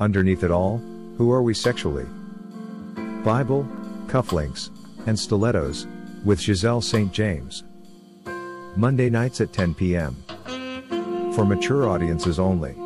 Underneath it all, who are we sexually? Bible, cufflinks, and stilettos, with Ghiselle St. James. Monday nights at 10 p.m. For mature audiences only.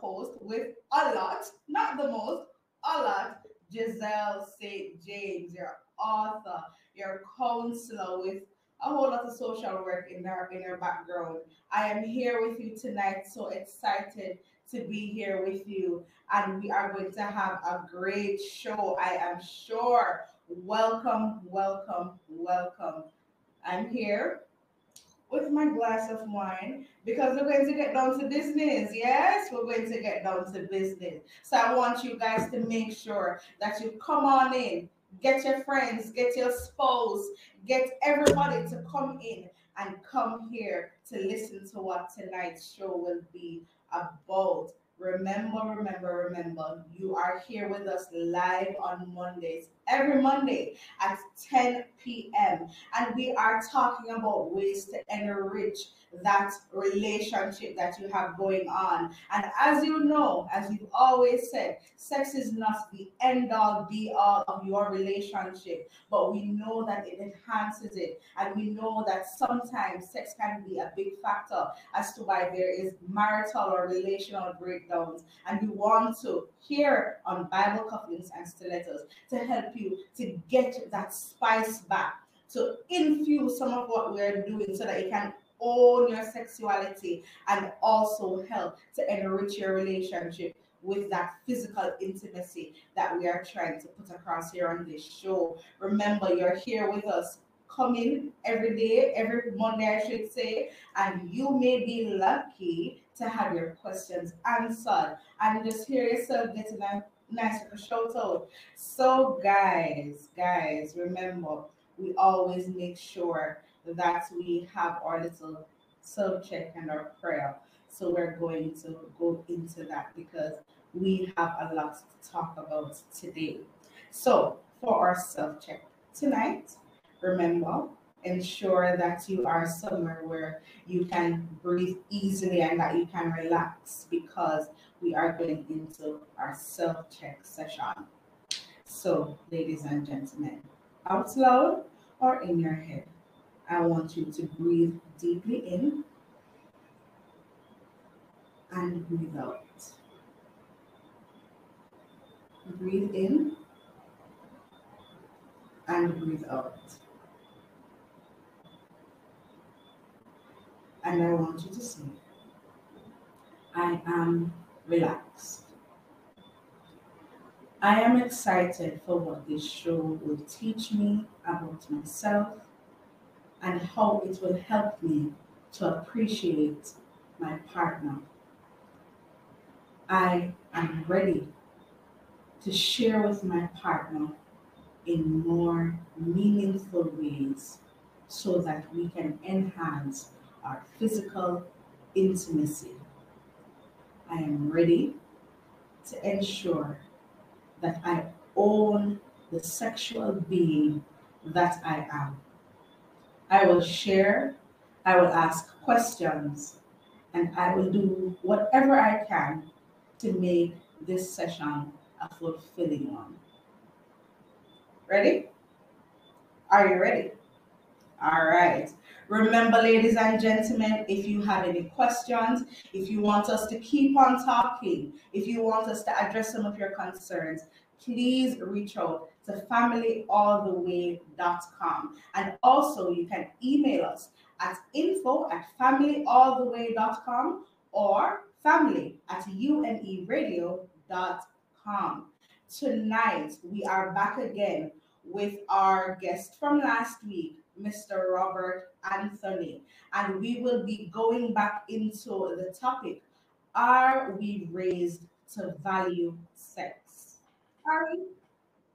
Host with a lot, not the most, a lot, Ghiselle St. James, your author, your counselor with a whole lot of social work in her in her background. I am here with you tonight, so excited to be here with you. And we are going to have a great show, I am sure. Welcome, welcome, welcome. I'm here with my glass of wine because we're going to get down to business. Yes, we're going to get down to business. So I want you guys to make sure that you come on in, get your friends, get your spouse, get everybody to come in and come here to listen to what tonight's show will be about. Remember, remember, remember, you are here with us live on Mondays, every Monday at 10 p.m. And we are talking about ways to enrich that relationship that you have going on. And as you know, as you've always said, sex is not the end all be all of your relationship, but we know that it enhances it. And we know that sometimes sex can be a big factor as to why there is marital or relational breakdowns. And we want to hear on Bible cufflinks and stilettos to help you to get that spice back to infuse some of what we're doing so that you can own your sexuality and also help to enrich your relationship with that physical intimacy that we are trying to put across here on this show. Remember, you're here with us coming every day, every Monday, I should say, and you may be lucky to have your questions answered and just hear yourself getting a nice little shout out. So, guys, guys, remember, we always make sure that we have our little self check and our prayer. So we're going to go into that because we have a lot to talk about today. So for our self check tonight, remember, ensure that you are somewhere where you can breathe easily and that you can relax because we are going into our self check session. So, ladies and gentlemen, out loud or in your head, I want you to breathe deeply in and breathe out. Breathe in and breathe out. And I want you to say, I am relaxed. I am excited for what this show will teach me about myself and how it will help me to appreciate my partner. I am ready to share with my partner in more meaningful ways so that we can enhance our physical intimacy. I am ready to ensure that I own the sexual being that I am. I will share, I will ask questions, and I will do whatever I can to make this session a fulfilling one. Ready? Are you ready? All right. Remember, ladies and gentlemen, if you have any questions, if you want us to keep on talking, if you want us to address some of your concerns, please reach out to familyalltheway.com. And also, you can email us at info at familyalltheway.com or family at umeradio.com. Tonight, we are back again with our guest from last week, Mr. Robert Anthony, and we will be going back into the topic Are we raised to value sex? Are we?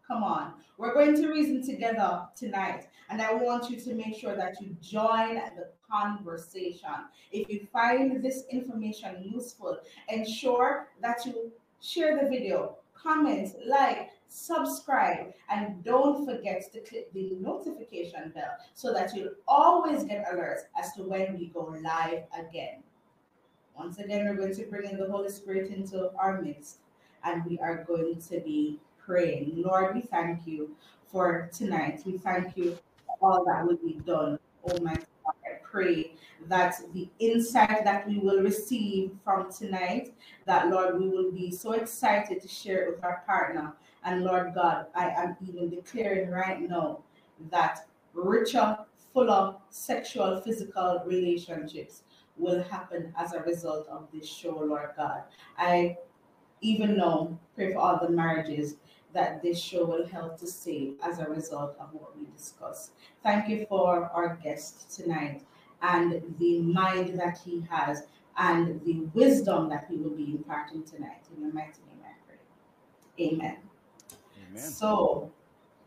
Come on. We're going to reason together tonight, and I want you to make sure that you join the conversation. If you find this information useful, ensure that you share the video, comment, like, subscribe, and don't forget to click the notification bell so that you'll always get alerts as to when we go live again. Once again, we're going to bring in the Holy Spirit into our midst, and we are going to be praying. Lord, we thank you for tonight. We thank you for all that will be done. Oh, Almighty God, I pray that the insight that we will receive from tonight, that Lord, we will be so excited to share it with our partner. And Lord God, I am even declaring right now that richer, fuller sexual, physical relationships will happen as a result of this show, Lord God. I even now pray for all the marriages that this show will help to save as a result of what we discuss. Thank you for our guest tonight and the mind that he has and the wisdom that he will be imparting tonight. In the mighty name I pray. Amen. Amen. So,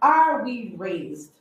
are we raised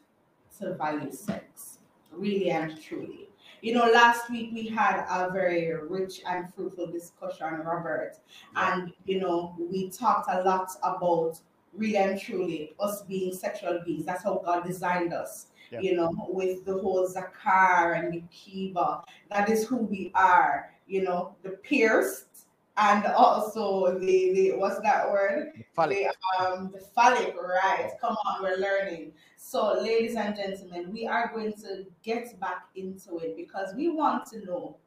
to value sex? Really and truly. You know, last week we had a very rich and fruitful discussion, Robert, and you know, we talked a lot about really and truly us being sexual beings. That's how God designed us. Yeah. You know, with the whole Zakar and the Kiba. That is who we are. You know, the pierced and also the, the what's that word? Phallic. The, um, the phallic, right? Come on, we're learning. So, ladies and gentlemen, we are going to get back into it because we want to know,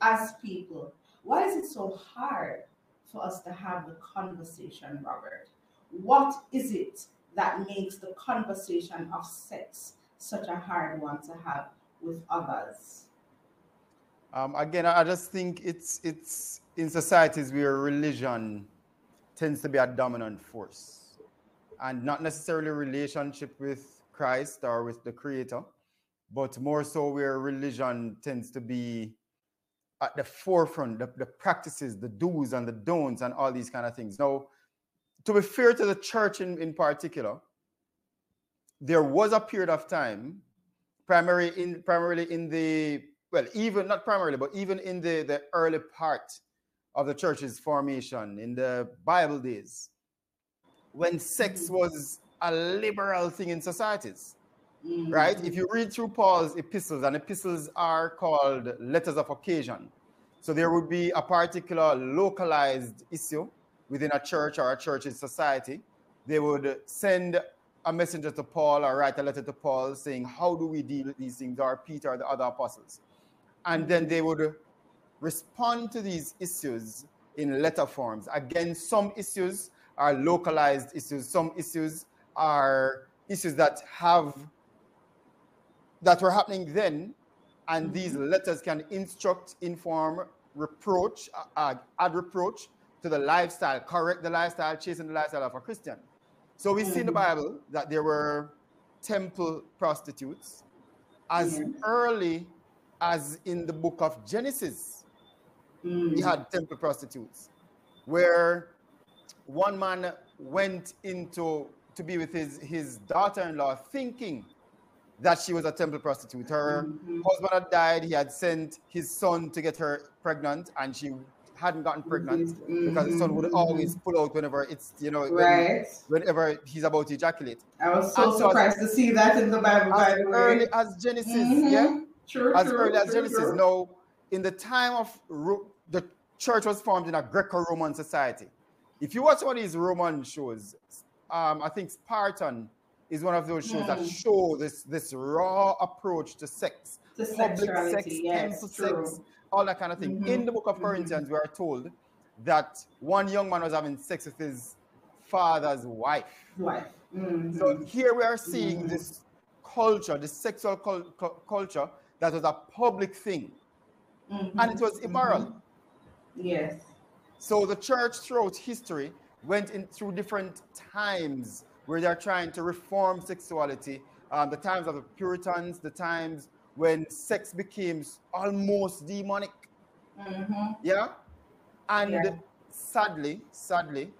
as people, why is it so hard for us to have the conversation, Robert? What is it that makes the conversation of sex such a hard one to have with others? Um, again, I just think it's it's in societies where religion tends to be a dominant force, and not necessarily relationship with Christ or with the Creator, but more so where religion tends to be at the forefront, the, the practices, the do's and the don'ts, and all these kind of things. Now, to be fair to the church in, in particular, there was a period of time, primarily in primarily in the well, even not primarily, but even in the, the early part of the church's formation in the Bible days, when sex was a liberal thing in societies. Mm-hmm. Right? If you read through Paul's epistles, and epistles are called letters of occasion. So there would be a particular localized issue within a church or a church in society, they would send a messenger to Paul or write a letter to Paul saying, How do we deal with these things? or Peter or the other apostles. And then they would respond to these issues in letter forms. Again, some issues are localized issues, some issues are issues that have that were happening then, and these mm-hmm. letters can instruct, inform, reproach, uh, add reproach, to the lifestyle, correct the lifestyle, chasing the lifestyle of a Christian. So we see in the mm. Bible that there were temple prostitutes as mm. early as in the book of Genesis. Mm. Had temple prostitutes where one man went into to be with his, his daughter-in-law thinking that she was a temple prostitute. Her mm-hmm. husband had died. He had sent his son to get her pregnant, and she hadn't gotten pregnant mm-hmm. because the son would mm-hmm. always pull out whenever it's you know right. when, whenever he's about to ejaculate. I was so, so surprised as, to see that in the Bible. As early as Genesis, mm-hmm. yeah, true, as true, early as Genesis. True. Now, in the time of the church was formed in a Greco-Roman society. If you watch one of these Roman shows, um, I think Spartan is one of those shows mm. that show this this raw approach to sex, to public sex, yes, sex, all that kind of thing. Mm-hmm. In the book of mm-hmm. Corinthians, we are told that one young man was having sex with his father's wife. Wife. Mm-hmm. So here we are seeing mm-hmm. this culture, this sexual cul- culture that was a public thing, mm-hmm. and it was immoral. Mm-hmm. Yes. So the church throughout history went in through different times where they're trying to reform sexuality um, the times of the Puritans, the times when sex became almost demonic. Mm-hmm. Yeah. And Yeah. sadly, sadly,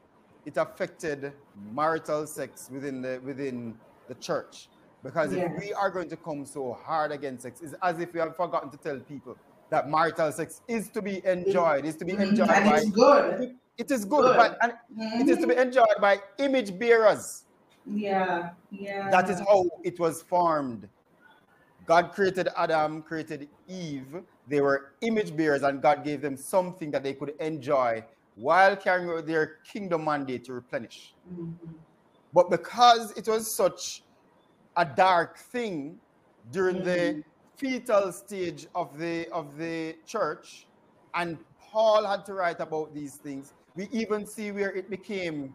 it affected marital sex within the within the church. Because Yes. if we are going to come so hard against sex, it's as if we have forgotten to tell people that marital sex is to be enjoyed, is to be Mhm. enjoyed And by it's good. it is good, Good. but and it is to be enjoyed by image bearers. Yeah, yeah. That is how it was formed. God created Adam, created Eve. They were image bearers, and God gave them something that they could enjoy while carrying out their kingdom mandate to replenish. Mhm. But because it was such a dark thing during the Mhm. Fetal stage of the of the church, and Paul had to write about these things, we even see where it became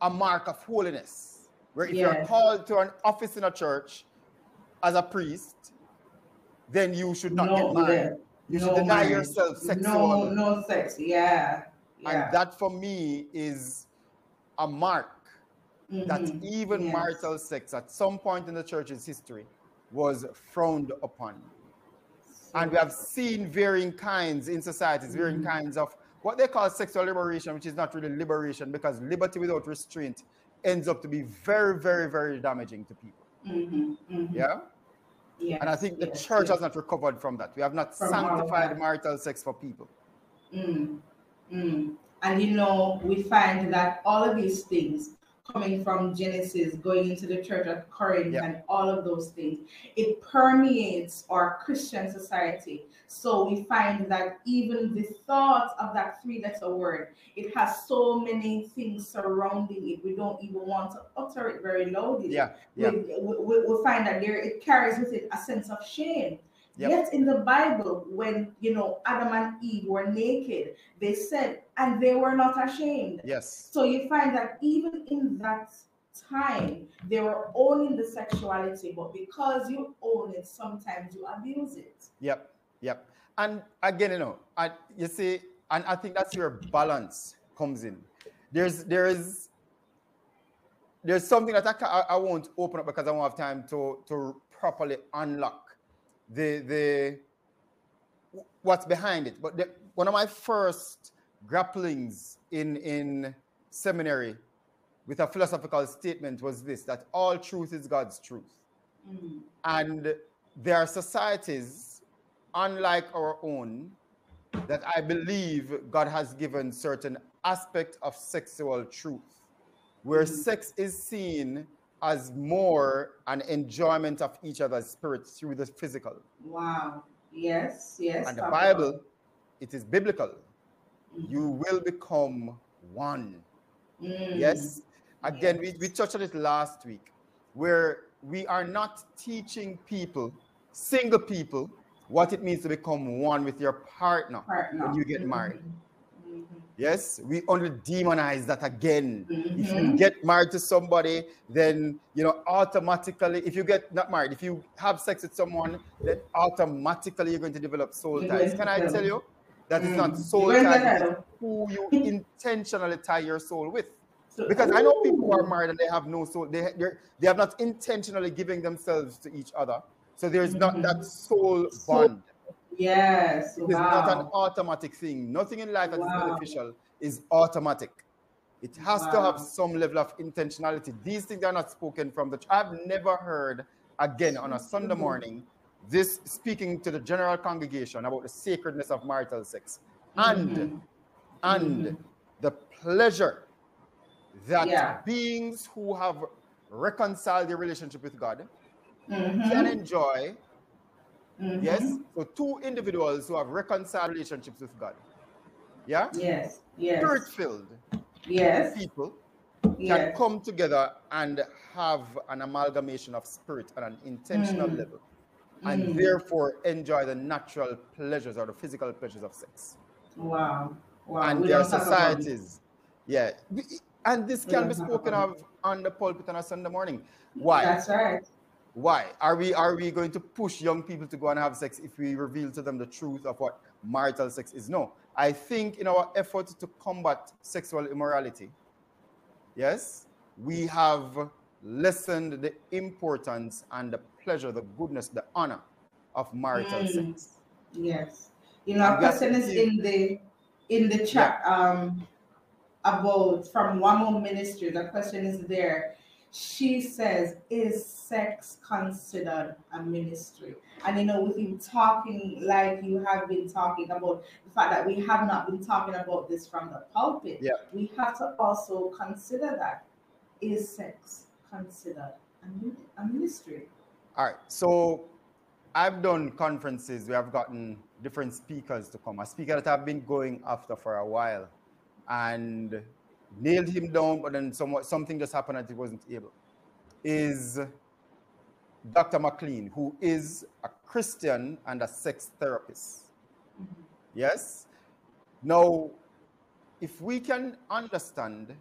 a mark of holiness. Where if you're called to an office in a church as a priest, then you should not No, get married. You No should deny marriage. yourself No, sexual. no sex. Yeah. yeah. And that for me is a mark that Mhm. even Yes. marital sex at some point in the church's history was frowned upon. And we have seen varying kinds in societies, varying Mhm. kinds of what they call sexual liberation, which is not really liberation because liberty without restraint ends up to be very, very, very damaging to people. Mhm, mhm. Yeah? Yes, And I think the yes, church yes. has not recovered from that. We have not From sanctified marital sex for people. Mm, mm. And you know, we find that all of these things coming from Genesis, going into the church at Corinth, and all of those things, it permeates our Christian society. So we find that even the thought of that three letter word, it has so many things surrounding it. We don't even want to utter it very loudly. Yeah, yeah. We, we, we find that there it carries with it a sense of shame. Yep. Yet in the Bible, when you know Adam and Eve were naked, they said, and they were not ashamed. Yes. So you find that even in that time, they were owning the sexuality, but because you own it, sometimes you abuse it. Yep, yep. And again, you know, I, you see, and I think that's where balance comes in. There's there is there's something that I, I, I won't open up because I won't have time to to properly unlock the the what's behind it. But the, one of my first grapplings in in seminary with a philosophical statement was this: that all truth is God's truth. Mm, And there are societies, unlike our own, that I believe God has given certain aspect of sexual truth, where Mhm. sex is seen as more an enjoyment of each other's spirit through the physical. Wow. Yes, yes. And the Bible, about it is biblical. it. You will become one. Mm, Yes. Again, Yes. we, we touched on it last week, where we are not teaching people, single people, what it means to become one with your partner partner. when you get married. Mhm, Yes, we only demonize that again. If you get married to somebody, then you know automatically. If you get not married, if you have sex with someone, then automatically you're going to develop soul ties. Can I tell you that it's not Mm. soul You're going to ties? It's who you intentionally tie your soul with. Because I know people who are married and they have no soul. They they're, have not intentionally giving themselves to each other. So there's not Mhm. that Soul- bond. Yes. It is not an automatic thing. Nothing in life that is Wow. beneficial is automatic. It has to have some level of intentionality. These things are not spoken from the. I've never heard again on a Sunday Mhm. morning this speaking to the general congregation about the sacredness of marital sex and Mhm. and Mhm. the pleasure that Yeah. beings who have reconciled their relationship with God Mhm. can enjoy. Mhm. Yes. So two individuals who have reconciled relationships with God. Yeah. Yes. Yes. Spirit filled Yes. people can Yes. come together and have an amalgamation of spirit on an intentional Mm. level and Mm. therefore enjoy the natural pleasures or the physical pleasures of sex. Wow. Wow. and We there are don't talk about it. societies. Yeah. And this We can be spoken of on the pulpit on a Sunday morning. Why? That's right. Why? Are we are we going to push young people to go and have sex if we reveal to them the truth of what marital sex is? No. I think in our effort to combat sexual immorality, yes, we have lessened the importance and the pleasure, the goodness, the honor of marital mm. sex. Yes. You know, a person is in the in the chat yeah. um about from WAMOE Ministry. The question is there. She says, "Is sex considered a ministry?" And you know, with you talking like you have been talking about the fact that we have not been talking about this from the pulpit, yeah. we have to also consider that is sex considered a, a ministry? All right. So I've done conferences. We have gotten different speakers to come. A speaker that I've been going after for a while, and nailed him down, but then somewhat something just happened that he wasn't able. Is Dr. McLean, who is a Christian and a sex therapist. Mm-hmm. Yes? Now, if we can understand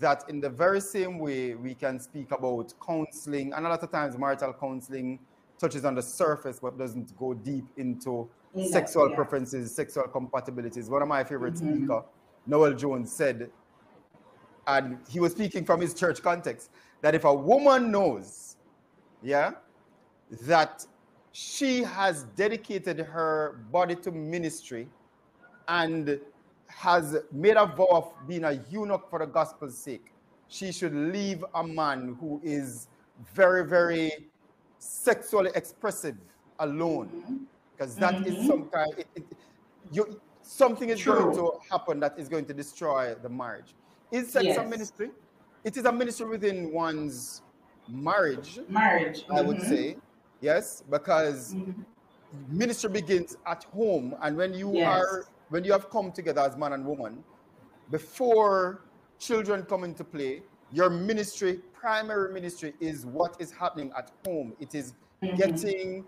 that in the very same way we can speak about counseling, and a lot of times marital counseling touches on the surface but doesn't go deep into yeah, sexual yeah. preferences, sexual compatibilities. One of my favorite mm-hmm. speaker, Noel Jones, said, and he was speaking from his church context, that if a woman knows, yeah, that she has dedicated her body to ministry and has made a vow of being a eunuch for the gospel's sake, she should leave a man who is very, very sexually expressive alone. Because mm-hmm. that mm-hmm. is some kind, it, it, you, something is True. going to happen that is going to destroy the marriage. Is sex yes. a ministry? It is a ministry within one's marriage. Marriage. I mm-hmm. would say. Yes, because mm-hmm. ministry begins at home. And when you yes. are when you have come together as man and woman, before children come into play, your ministry, primary ministry, is what is happening at home. It is mm-hmm. getting,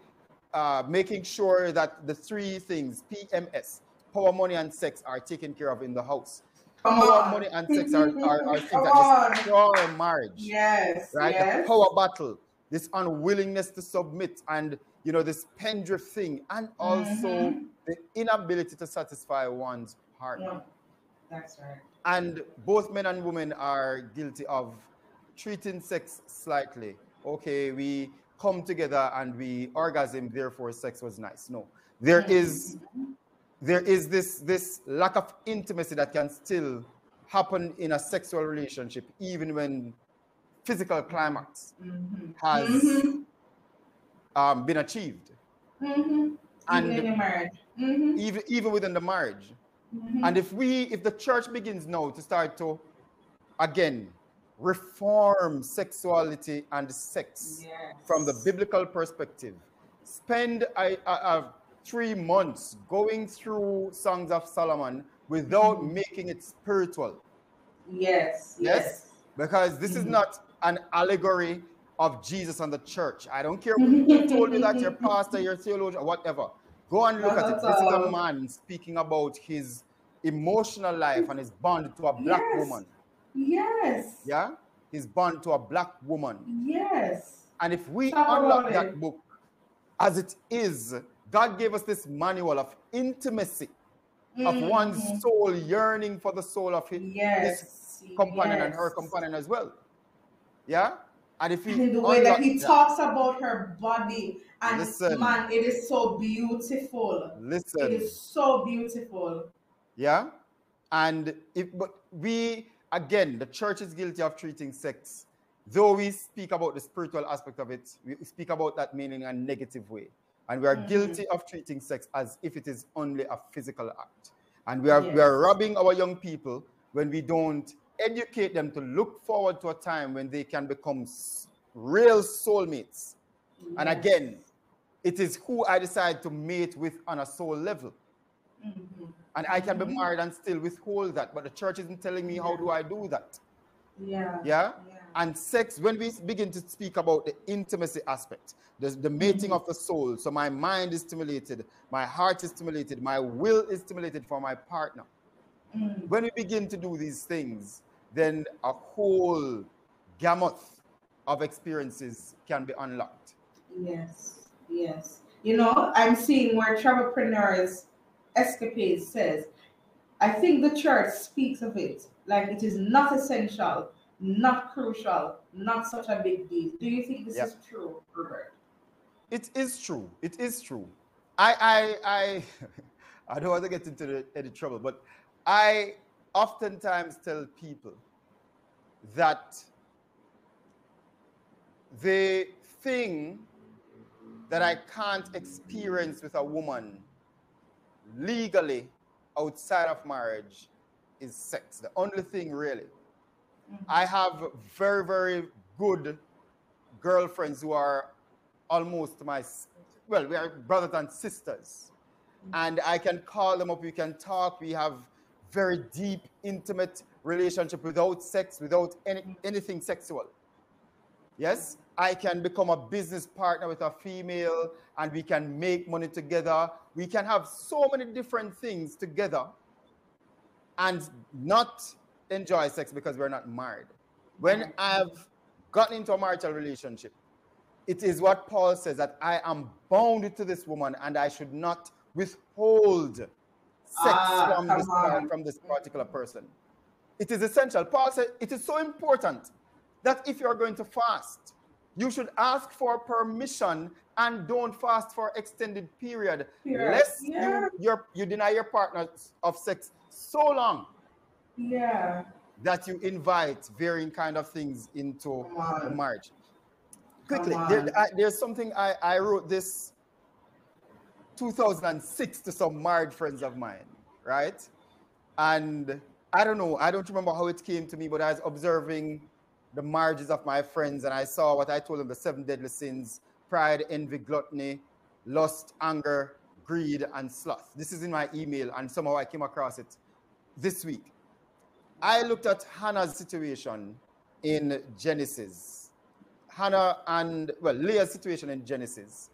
uh, making sure that the three things PMS, power, money, and sex, are taken care of in the house. Come power, on. money, and sex are, are, are things Come that destroy marriage. Yes. Right? Yes. The power battle, this unwillingness to submit, and you know, this pendrift thing, and also mm-hmm the inability to satisfy one's partner. Yeah, that's right. And both men and women are guilty of treating sex slightly. Okay, we come together and we orgasm, therefore sex was nice. No, there mm-hmm. is there is this this lack of intimacy that can still happen in a sexual relationship, even when physical climax mm-hmm. has mm-hmm. Um, been achieved. Mm-hmm. And even mm-hmm. even even within the marriage. Mm-hmm. And if we, if the church begins now to start to, again, reform sexuality and sex yes. from the biblical perspective, spend a, a, a three months going through Songs of Solomon without mm-hmm. making it spiritual. Yes. Yes. yes. Because this mm-hmm. is not an allegory of Jesus and the church. I don't care who told you that, your pastor, your theologian, whatever. Go and look at it. This is a man speaking about his emotional life and his bond to a black yes. woman. Yes. Yeah? His bond to a black woman. Yes. And if we unlock that book as it is, God gave us this manual of intimacy mm-hmm. of one's soul yearning for the soul of his, yes. his companion yes. and her companion as well. Yeah? And if he and the way that he that, talks about her body and listen, man, it is so beautiful. Listen, it is so beautiful. Yeah, and if but we again, the church is guilty of treating sex. Though we speak about the spiritual aspect of it, we speak about that meaning in a negative way. And we are mm-hmm. guilty of treating sex as if it is only a physical act. And we are, yes. we are robbing our young people when we don't educate them to look forward to a time when they can become real soulmates. Yes. And again, it is who I decide to mate with on a soul level. Mm-hmm. And I can be mm-hmm. married and still withhold that, but the church isn't telling me yeah. how do I do that. Yeah. yeah. And sex, when we begin to speak about the intimacy aspect, the, the mating of the soul. So my mind is stimulated, my heart is stimulated, my will is stimulated for my partner. Mm. When we begin to do these things, then a whole gamut of experiences can be unlocked. Yes, yes. You know, I'm seeing where Travelpreneurs Escapades says, I think the church speaks of it like it is not essential not crucial, not such a big deal. Do you think this yep. is true, Robert? It is true. It is true. I I I I don't want to get into the, any trouble, but I oftentimes tell people that the thing that I can't experience with a woman legally outside of marriage is sex. The only thing really. Mm-hmm. I have very, very good girlfriends who are almost my, well, we are brothers and sisters. Mm-hmm. And I can call them up, we can talk, we have very deep, intimate relationship without sex, without any, anything sexual. Yes, I can become a business partner with a female and we can make money together. We can have so many different things together and not enjoy sex because we're not married. When I've gotten into a marital relationship, it is what Paul says that I am bound to this woman and I should not withhold sex ah, from, this, from this particular person. It is essential. Paul said it is so important that if you're going to fast, you should ask for permission and don't fast for extended period, period. lest yeah. you, you deny your partner of sex so long yeah. That you invite varying kind of things into the marriage quickly there, I, there's something I, I wrote this 2006 to some married friends of mine right? And i don't know i don't remember how it came to me but i was observing the marriages of my friends and i saw what i told them the seven deadly sins pride envy gluttony lust anger greed and sloth. This is in my email and somehow i came across it this week, I looked at Hannah's situation in Genesis. Hannah and, well, Leah's situation in Genesis,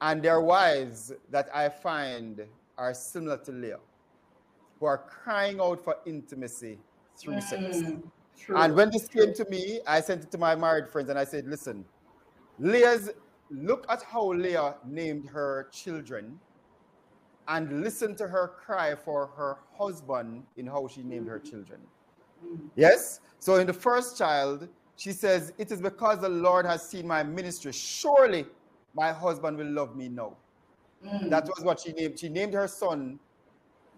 and their wives that I find are similar to Leah, who are crying out for intimacy through mm, sex. True. And when this came to me, I sent it to my married friends and I said, listen, Leah's, look at how Leah named her children and listen to her cry for her husband in how she named her children. Yes? So in the first child, she says, It is because the Lord has seen my ministry. Surely my husband will love me now. Mm. That was what she named. She named her son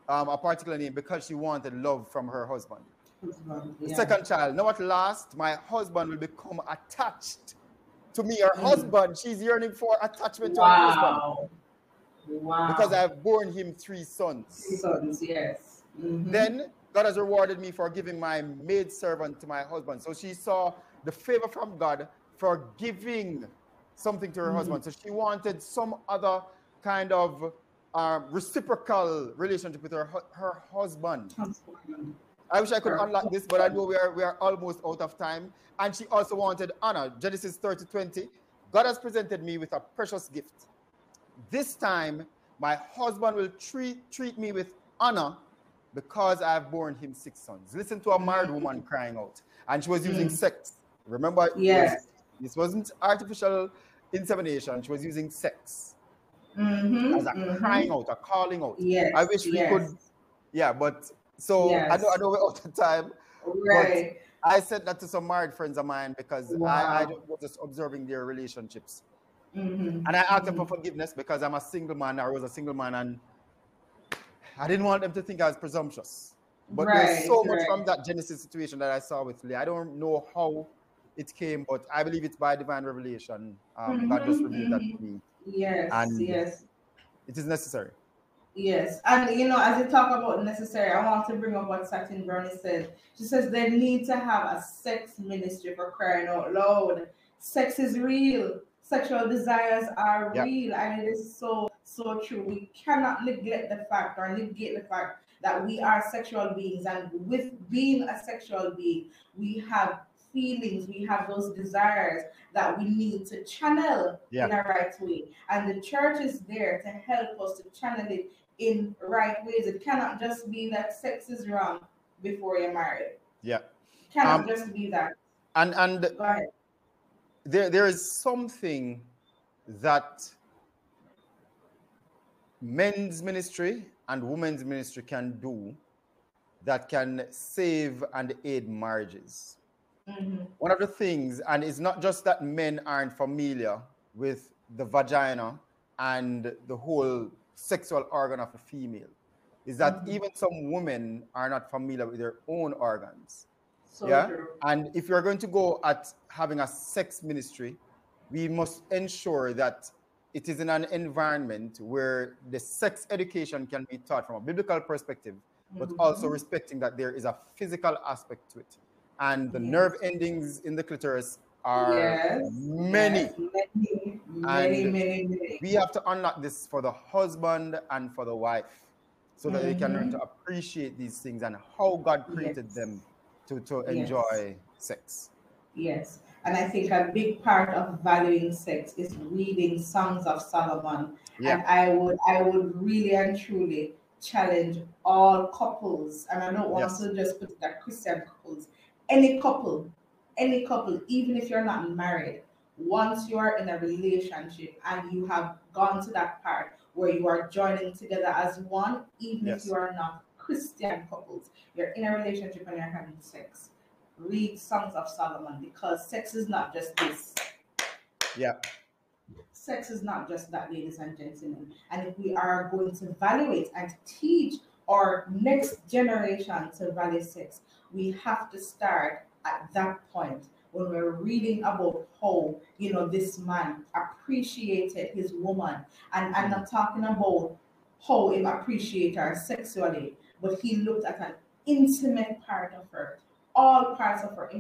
um, a particular name because she wanted love from her husband. husband yeah. The second child, now at last, my husband will become attached to me. Her mm. husband, she's yearning for attachment wow. to her husband. Wow. Because I've borne him three sons. Three sons, yes. Mm-hmm. Then God has rewarded me for giving my maid servant to my husband. So she saw the favor from God for giving something to her mm-hmm. husband. So she wanted some other kind of uh, reciprocal relationship with her her husband. I wish I could unlock this, but I know we are we are almost out of time. And she also wanted honor. Genesis 30 20. God has presented me with a precious gift. This time, my husband will treat, treat me with honor because I've borne him six sons. Listen to a married woman crying out. And she was using mm. sex. Remember? Yes. This wasn't artificial insemination. She was using sex mm-hmm, as a mm-hmm. crying out, a calling out. Yes. I wish we yes. could. Yeah, but so yes. I know I know we're out of time. Right. I said that to some married friends of mine because wow. I, I was just observing their relationships. Mm-hmm. And I asked them for forgiveness because I'm a single man. I was a single man, and I didn't want them to think I was presumptuous. But right, there's so much from that Genesis situation that I saw with Leah. I don't know how it came, but I believe it's by divine revelation. Um, mm-hmm, God just revealed that to mm-hmm. me. Yes, and yes. It is necessary. Yes, and you know, as you talk about necessary, I want to bring up what Satin Brownie said. She says they need to have a sex ministry for crying out loud. Sex is real sexual desires are yep. real and it is so so true. We cannot neglect the fact or negate the fact that we are sexual beings and with being a sexual being we have feelings we have those desires that we need to channel in a right way. And the church is there to help us to channel it in right ways. It cannot just be that sex is wrong before you're married. Yeah. Cannot um, just be that. and and there, there is something that men's ministry and women's ministry can do that can save and aid marriages. mm-hmm. one of the things, and it's not just that men aren't familiar with the vagina and the whole sexual organ of a female, is that mm-hmm. even some women are not familiar with their own organs. So yeah. True. And if you're going to go at having a sex ministry, we must ensure that it is in an environment where the sex education can be taught from a biblical perspective, but mm-hmm. also respecting that there is a physical aspect to it. And the yes. nerve endings in the clitoris are yes. many. Yes. Many, many, many, many. We have to unlock this for the husband and for the wife so that mm-hmm. they can learn to mm-hmm. appreciate these things and how God created them to, to enjoy sex. Yes. And I think a big part of valuing sex is reading Songs of Solomon. Yeah. And I would I would really and truly challenge all couples, and I don't want yes. to just put that Christian couples, any couple, any couple, even if you're not married, once you are in a relationship and you have gone to that part where you are joining together as one, even yes. if you are not Christian couples, you're in a relationship and you're having sex read Songs of Solomon because sex is not just this. Yeah. Sex is not just that, ladies and gentlemen. And if we are going to evaluate and teach our next generation to value sex, we have to start at that point when we're reading about how you know this man appreciated his woman and i'm talking about how he appreciated her sexually but he looked at an intimate part of her all parts of her,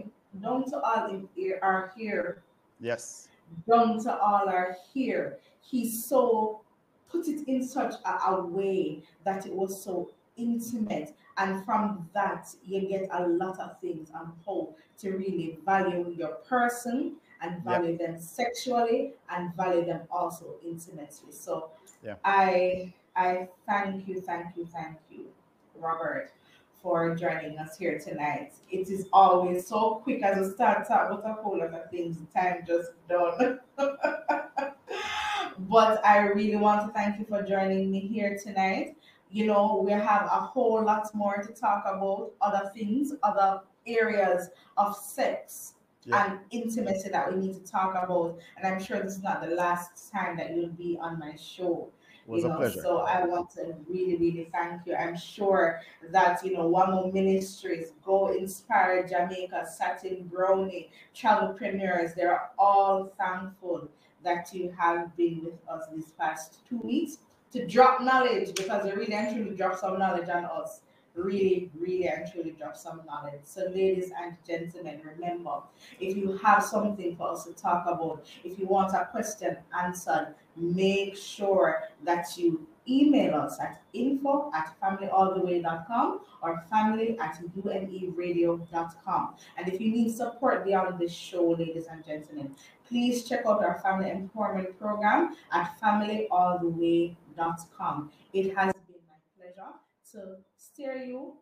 down to all are here. Yes. Down to all are here. He so put it in such a, a way that it was so intimate. And from that, you get a lot of things on how to really value your person and value yep. them sexually and value them also intimately. So yeah. I I thank you, thank you, thank you, Robert for joining us here tonight. It is always so quick as a start talk, but a whole lot of things, time just done. but I really want to thank you for joining me here tonight. You know, we have a whole lot more to talk about, other things, other areas of sex yeah. and intimacy that we need to talk about. And I'm sure this is not the last time that you'll be on my show was you know, a pleasure. So I want to really, really thank you. I'm sure that you know WAMOE Ministries, Go Inspire Jamaica, Satin Brownie, Travelpreneurs, they're all thankful that you have been with us these past two weeks to drop knowledge because they really and truly drop some knowledge on us really, really and truly drop some knowledge. So, ladies and gentlemen, remember if you have something for us to talk about, if you want a question answered, make sure that you email us at info at familyalltheway.com or family at umeradio.com. And if you need support beyond this show, ladies and gentlemen, please check out our family empowerment program at familyalltheway.com. It has to steer you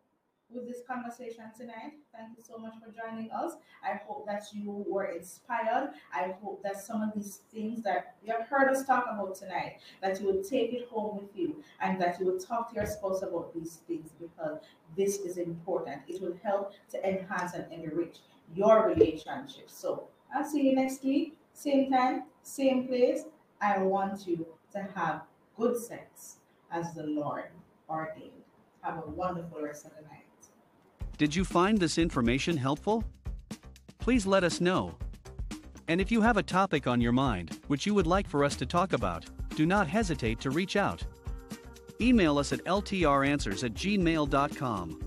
with this conversation tonight. Thank you so much for joining us. I hope that you were inspired. I hope that some of these things that you have heard us talk about tonight, that you will take it home with you and that you will talk to your spouse about these things because this is important. It will help to enhance and enrich your relationship. So I'll see you next week, same time, same place. I want you to have good sex as the Lord ordained. Have a wonderful rest of the night. Did you find this information helpful? Please let us know. And if you have a topic on your mind which you would like for us to talk about, do not hesitate to reach out. Email us at ltranswers at gmail.com.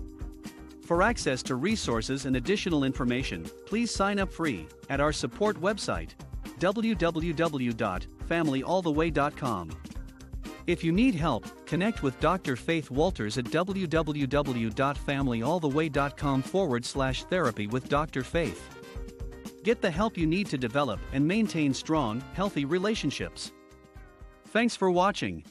For access to resources and additional information, please sign up free at our support website www.familyalltheway.com. If you need help, connect with Dr. Faith Walters at www.familyalltheway.com forward slash therapy with Dr. Faith. Get the help you need to develop and maintain strong, healthy relationships. Thanks for watching.